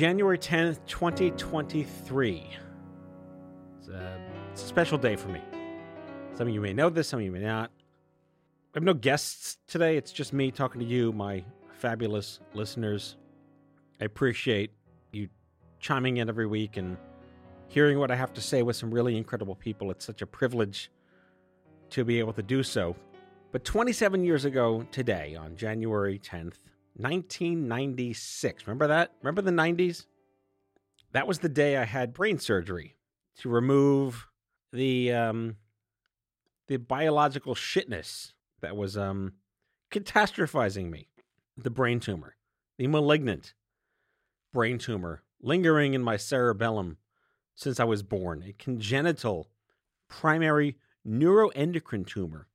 January 10th, 2023. It's a, it's a special day for me. Some of you may know this, some of you may not. I have no guests today. It's just me talking to you, my fabulous listeners. I appreciate you chiming in every week and hearing what I have to say with some really incredible people. It's such a privilege to be able to do so. But 27 years ago today, on January 10th, 1996, remember that? Remember the 90s? That was the day I had brain surgery to remove the um, the biological shitness that was um, catastrophizing me. The brain tumor, the malignant brain tumor lingering in my cerebellum since I was born, a congenital primary neuroendocrine tumor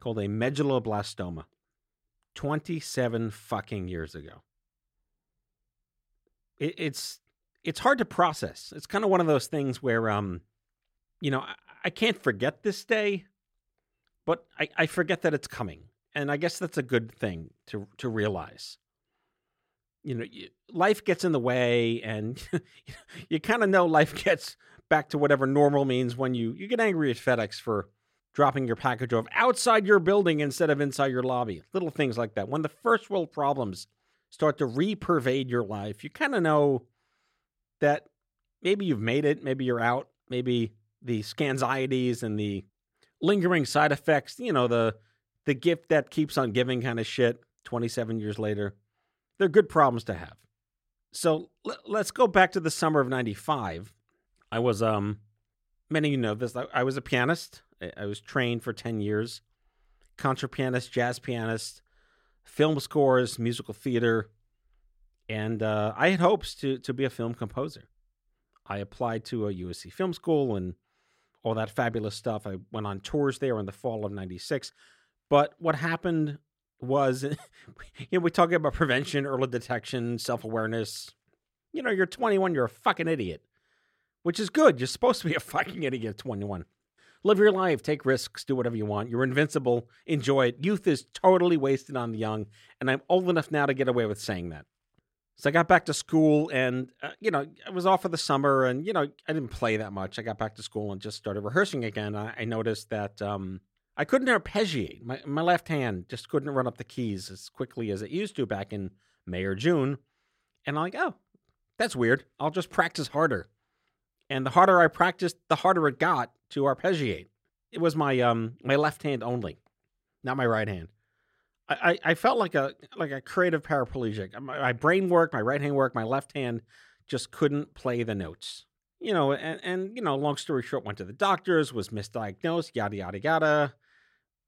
called a medulloblastoma 27 fucking years ago. It, it's it's hard to process. It's kind of one of those things where um you know, I, I can't forget this day, but I, I forget that it's coming. And I guess that's a good thing to to realize. You know, life gets in the way and you kind of know life gets back to whatever normal means when you you get angry at FedEx for dropping your package off outside your building instead of inside your lobby. Little things like that. When the first world problems start to re-pervade your life, you kind of know that maybe you've made it, maybe you're out, maybe the scanxieties and the lingering side effects, you know, the the gift that keeps on giving kind of shit 27 years later. They're good problems to have. So l- let's go back to the summer of 95. I was um many of you know this. I was a pianist. I, was trained for 10 years. Concert pianist, jazz pianist, film scores, musical theater, and uh, I had hopes to to be a film composer. I applied to a USC film school and all that fabulous stuff. I went on tours there in the fall of '96. But what happened was, you know, we talk about prevention, early detection, self awareness. You know, you're 21, you're a fucking idiot, which is good. You're supposed to be a fucking idiot at 21. Live your life, take risks, do whatever you want. You're invincible, enjoy it. Youth is totally wasted on the young, and I'm old enough now to get away with saying that. So I got back to school and, uh, you know, I was off for the summer and, you know, I didn't play that much. I got back to school and just started rehearsing again. I, I noticed that um, I couldn't arpeggiate. My, my left hand just couldn't run up the keys as quickly as it used to back in May or June. And I'm like, oh, that's weird. I'll just practice harder. And the harder I practiced, the harder it got to arpeggiate. It was my um my left hand only, not my right hand. I, I felt like a like a creative paraplegic. My, my brain worked, my right hand worked, my left hand just couldn't play the notes. You know, and, and you know, long story short, went to the doctors, was misdiagnosed, yada yada yada.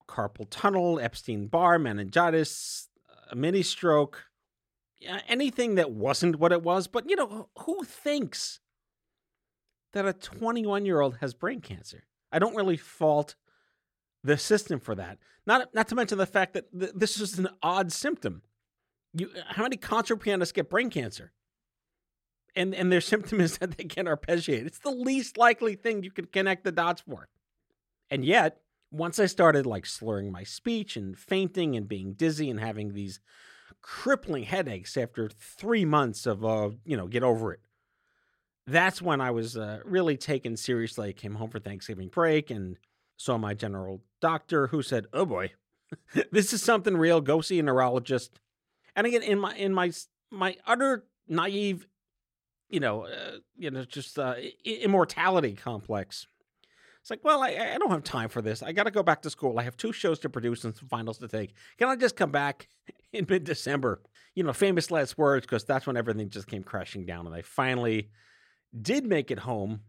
Carpal tunnel, Epstein Barr, meningitis, a mini stroke, anything that wasn't what it was. But you know, who thinks that a 21 year old has brain cancer? I don't really fault the system for that. Not not to mention the fact that th- this is an odd symptom. You, how many concert pianists get brain cancer? And and their symptom is that they can't arpeggiate. It's the least likely thing you could connect the dots for. And yet, once I started like slurring my speech and fainting and being dizzy and having these crippling headaches after three months of uh, you know, get over it. That's when I was uh, really taken seriously. I came home for Thanksgiving break and saw my general doctor who said, "Oh boy, this is something real. Go see a neurologist." And again, in my in my my utter naive, you know, uh, you know, just uh, immortality complex. It's like, well, I, I don't have time for this. I got to go back to school. I have two shows to produce and some finals to take. Can I just come back in mid December? You know, famous last words, because that's when everything just came crashing down. And I finally did make it home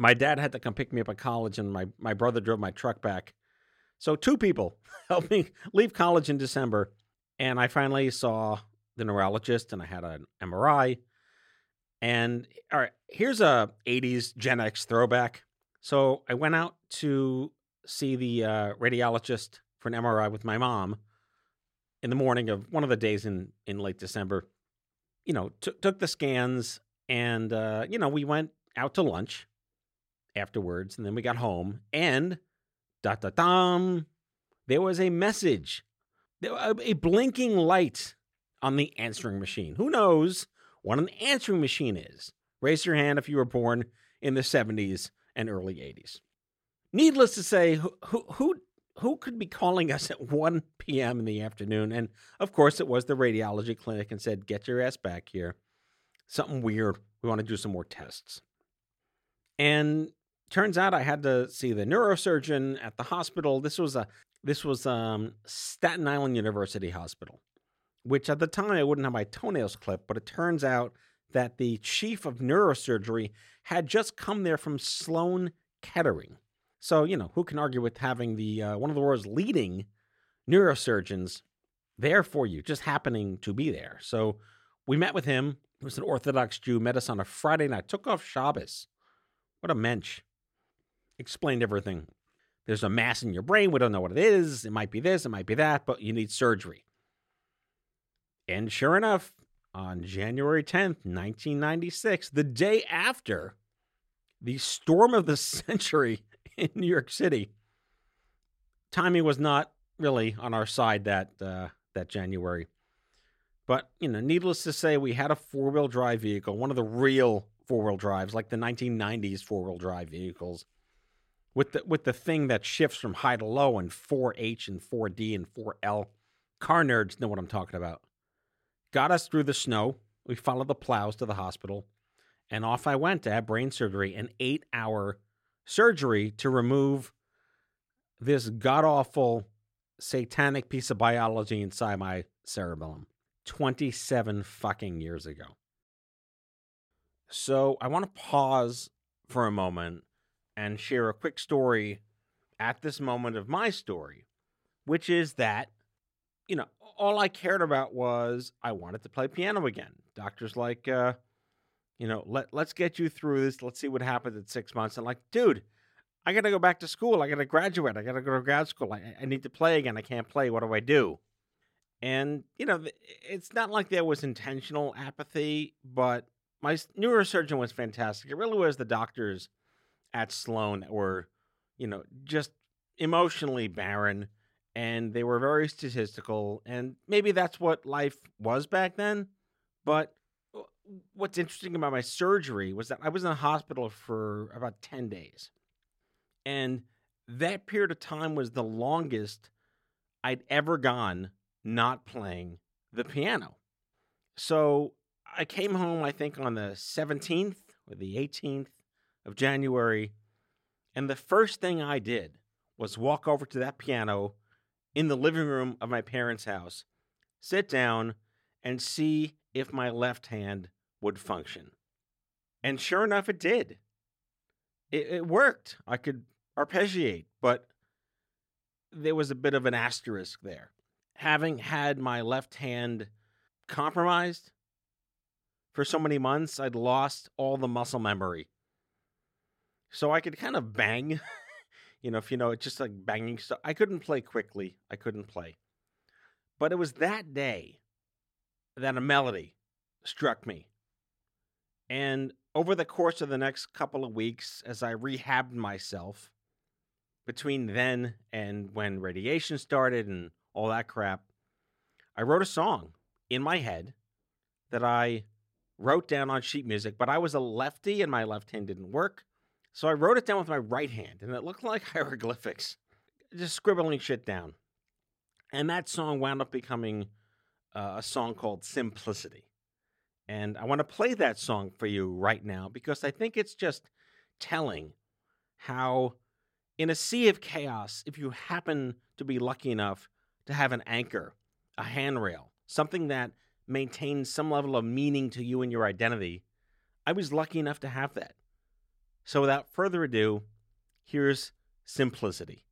my dad had to come pick me up at college, and my, my brother drove my truck back. So two people helped me leave college in December, and I finally saw the neurologist, and I had an MRI. And all right, here's a '80s Gen X throwback. So I went out to see the uh, radiologist for an MRI with my mom in the morning of one of the days in in late December. You know, t- took the scans, and uh, you know, we went out to lunch afterwards, and then we got home, and da da dum, there was a message, a blinking light on the answering machine. Who knows what an answering machine is. Raise your hand if you were born in the 70s and early 80s. Needless to say, who, who, who could be calling us at 1 p.m. in the afternoon? And of course, it was the radiology clinic and said, Get your ass back here. Something weird. We want to do some more tests. And turns out I had to see the neurosurgeon at the hospital. This was a this was um, Staten Island University Hospital, which at the time I wouldn't have my toenails clipped, but it turns out that the chief of neurosurgery had just come there from Sloan Kettering. So you know who can argue with having the uh, one of the world's leading neurosurgeons there for you, just happening to be there. So we met with him. He was an Orthodox Jew. Met us on a Friday night. Took off Shabbos. What a mensch. Explained everything. There's a mass in your brain. We don't know what it is. It might be this. It might be that. But you need surgery. And sure enough, on January 10th, 1996, the day after the storm of the century in New York City, timing was not really on our side that uh, that January. But you know, needless to say, we had a four wheel drive vehicle, one of the real four wheel drives, like the 1990s four wheel drive vehicles, with the with the thing that shifts from high to low and 4H and 4D and 4L. Car nerds know what I'm talking about got us through the snow. We followed the plows to the hospital, and off I went to have brain surgery, an eight hour surgery to remove this god awful satanic piece of biology inside my cerebellum 27 fucking years ago. So I want to pause for a moment and share a quick story at this moment of my story, which is that, you know, all I cared about was I wanted to play piano again. Doctor's like, uh, you know, let let's get you through this. Let's see what happens in six months. And like, dude, I got to go back to school. I got to graduate. I got to go to grad school. I, I need to play again. I can't play. What do I do? And you know, it's not like there was intentional apathy, but my neurosurgeon was fantastic. It really was the doctors at Sloan that were, you know, just emotionally barren and they were very statistical and maybe that's what life was back then but what's interesting about my surgery was that i was in the hospital for about 10 days and that period of time was the longest i'd ever gone not playing the piano so i came home i think on the 17th or the 18th of january and the first thing i did was walk over to that piano in the living room of my parents' house, sit down, and see if my left hand would function. And sure enough, it did. It, it worked. I could arpeggiate, but there was a bit of an asterisk there. Having had my left hand compromised for so many months, I'd lost all the muscle memory. So I could kind of bang You know, if you know, it's just like banging stuff. I couldn't play quickly. I couldn't play. But it was that day that a melody struck me. And over the course of the next couple of weeks, as I rehabbed myself between then and when radiation started and all that crap, I wrote a song in my head that I wrote down on sheet music, but I was a lefty and my left hand didn't work. So I wrote it down with my right hand, and it looked like hieroglyphics, just scribbling shit down. And that song wound up becoming uh, a song called Simplicity. And I want to play that song for you right now because I think it's just telling how, in a sea of chaos, if you happen to be lucky enough to have an anchor, a handrail, something that maintains some level of meaning to you and your identity, I was lucky enough to have that. So without further ado, here's simplicity.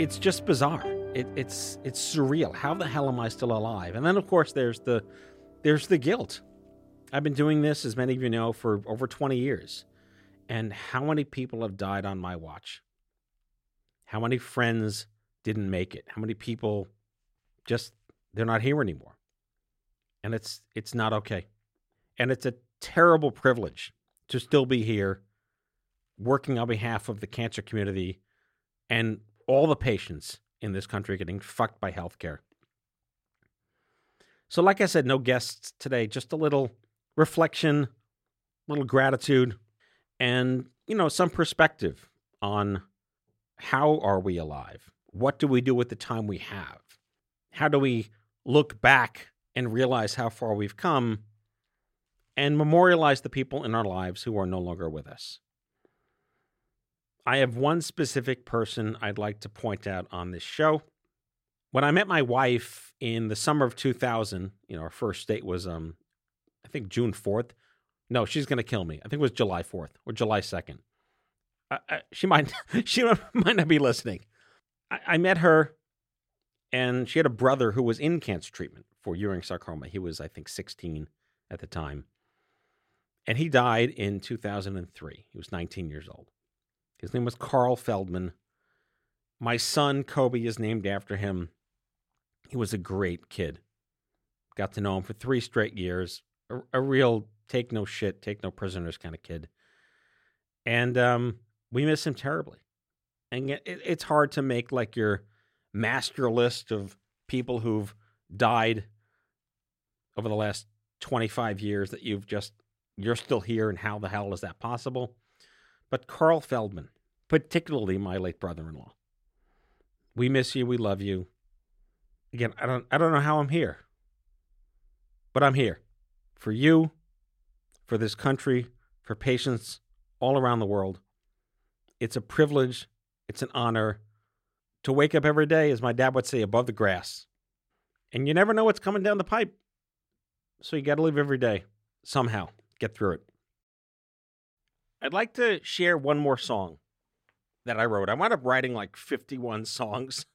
It's just bizarre. It, it's it's surreal. How the hell am I still alive? And then of course there's the there's the guilt. I've been doing this, as many of you know, for over 20 years. And how many people have died on my watch? How many friends didn't make it? How many people just they're not here anymore? And it's it's not okay. And it's a terrible privilege to still be here working on behalf of the cancer community and all the patients in this country getting fucked by healthcare. So, like I said, no guests today, just a little reflection, a little gratitude, and, you know, some perspective on how are we alive? What do we do with the time we have? How do we look back and realize how far we've come and memorialize the people in our lives who are no longer with us? I have one specific person I'd like to point out on this show. When I met my wife in the summer of 2000, you know, our first date was, um, I think June 4th. No, she's going to kill me. I think it was July 4th or July 2nd. I, I, she might, she might not be listening. I, I met her, and she had a brother who was in cancer treatment for Ewing sarcoma. He was, I think, 16 at the time, and he died in 2003. He was 19 years old. His name was Carl Feldman. My son, Kobe, is named after him. He was a great kid. Got to know him for three straight years. A, a real take no shit, take no prisoners kind of kid. And um, we miss him terribly. And it, it's hard to make like your master list of people who've died over the last 25 years that you've just, you're still here, and how the hell is that possible? But Carl Feldman, particularly my late brother-in-law. We miss you. We love you. Again, I don't I don't know how I'm here. But I'm here for you, for this country, for patients all around the world. It's a privilege, it's an honor to wake up every day, as my dad would say, above the grass. And you never know what's coming down the pipe. So you got to live every day somehow, get through it. I'd like to share one more song that I wrote. I wound up writing like 51 songs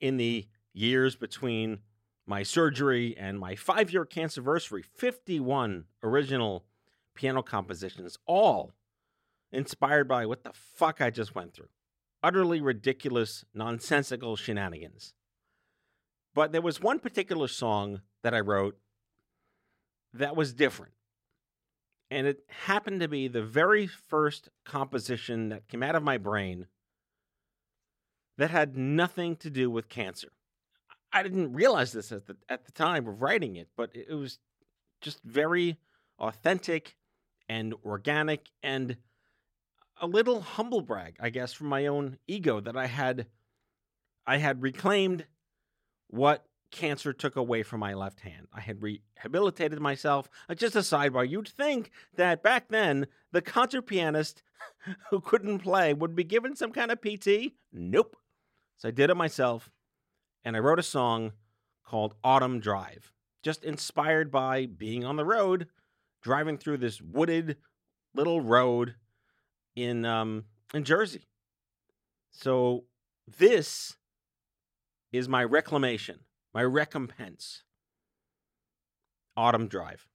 in the years between my surgery and my five year cancer anniversary. 51 original piano compositions, all inspired by what the fuck I just went through. Utterly ridiculous, nonsensical shenanigans. But there was one particular song that I wrote that was different. And it happened to be the very first composition that came out of my brain that had nothing to do with cancer. I didn't realize this at the, at the time of writing it, but it was just very authentic and organic and a little humble brag, I guess, from my own ego that I had I had reclaimed what cancer took away from my left hand. I had rehabilitated myself. Uh, just a sidebar, you'd think that back then the concert pianist who couldn't play would be given some kind of PT. Nope. So I did it myself, and I wrote a song called Autumn Drive, just inspired by being on the road, driving through this wooded little road in um, in Jersey. So this is my reclamation my recompense. Autumn Drive.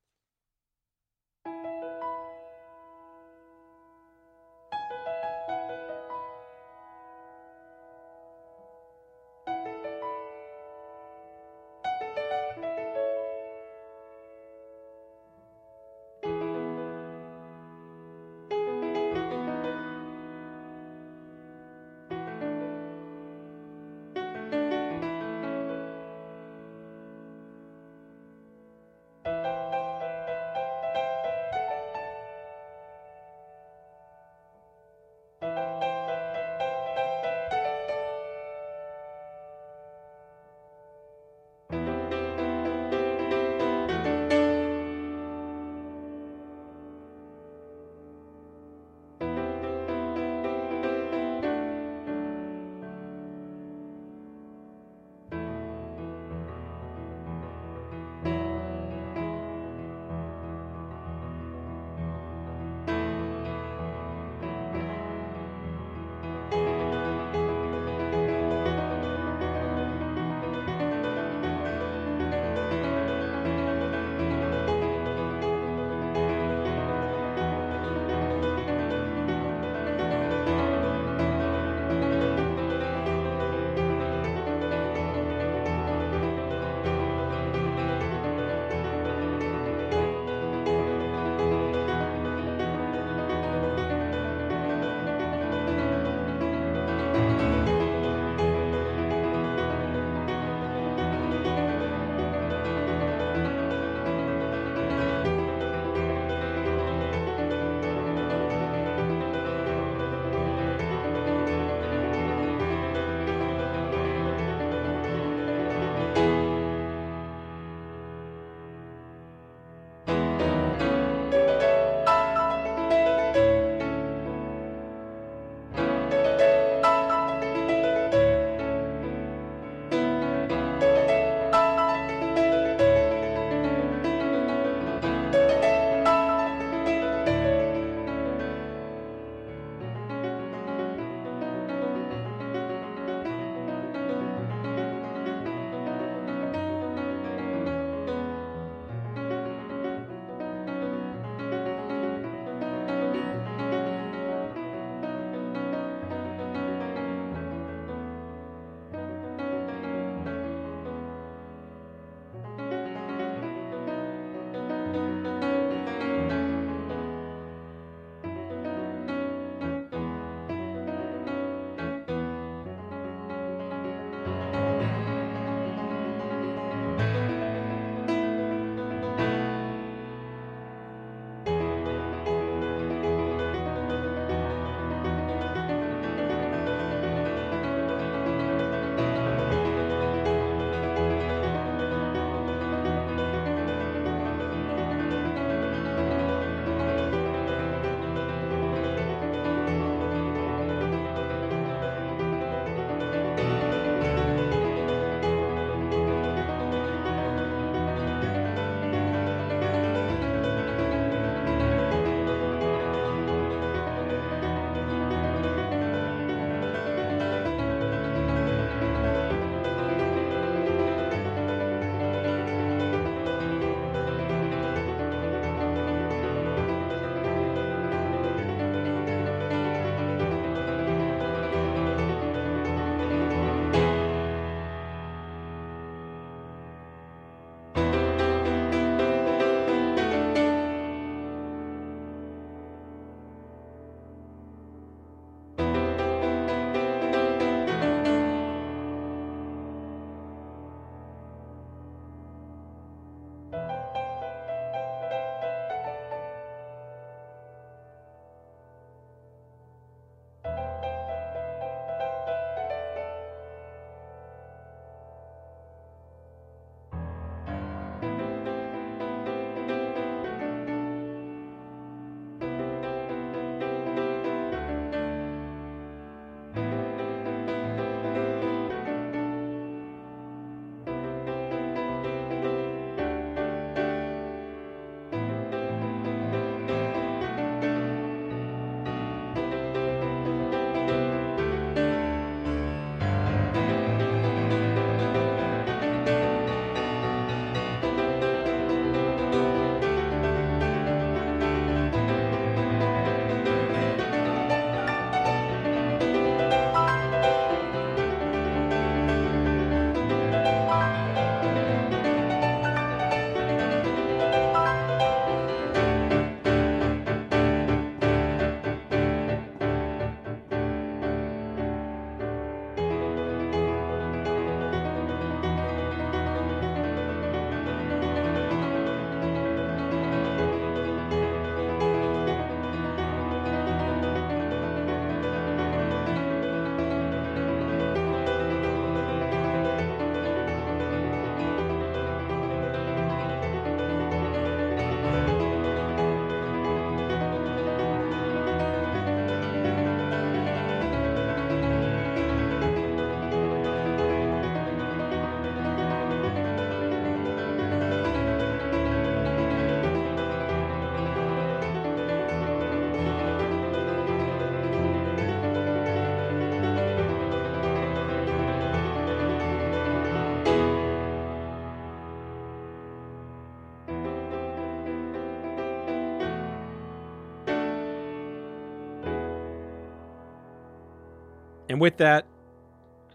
And with that,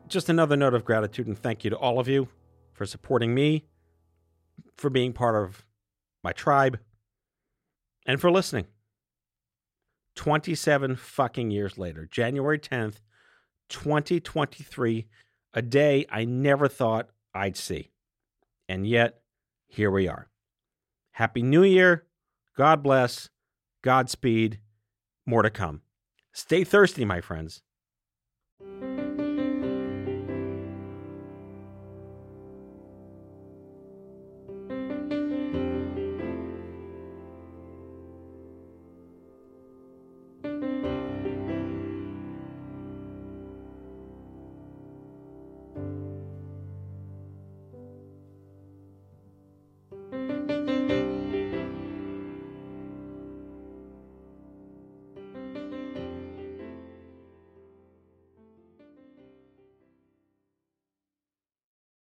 just another note of gratitude and thank you to all of you for supporting me, for being part of my tribe, and for listening. 27 fucking years later, January 10th, 2023, a day I never thought I'd see. And yet, here we are. Happy New Year. God bless. Godspeed. More to come. Stay thirsty, my friends. Thank you.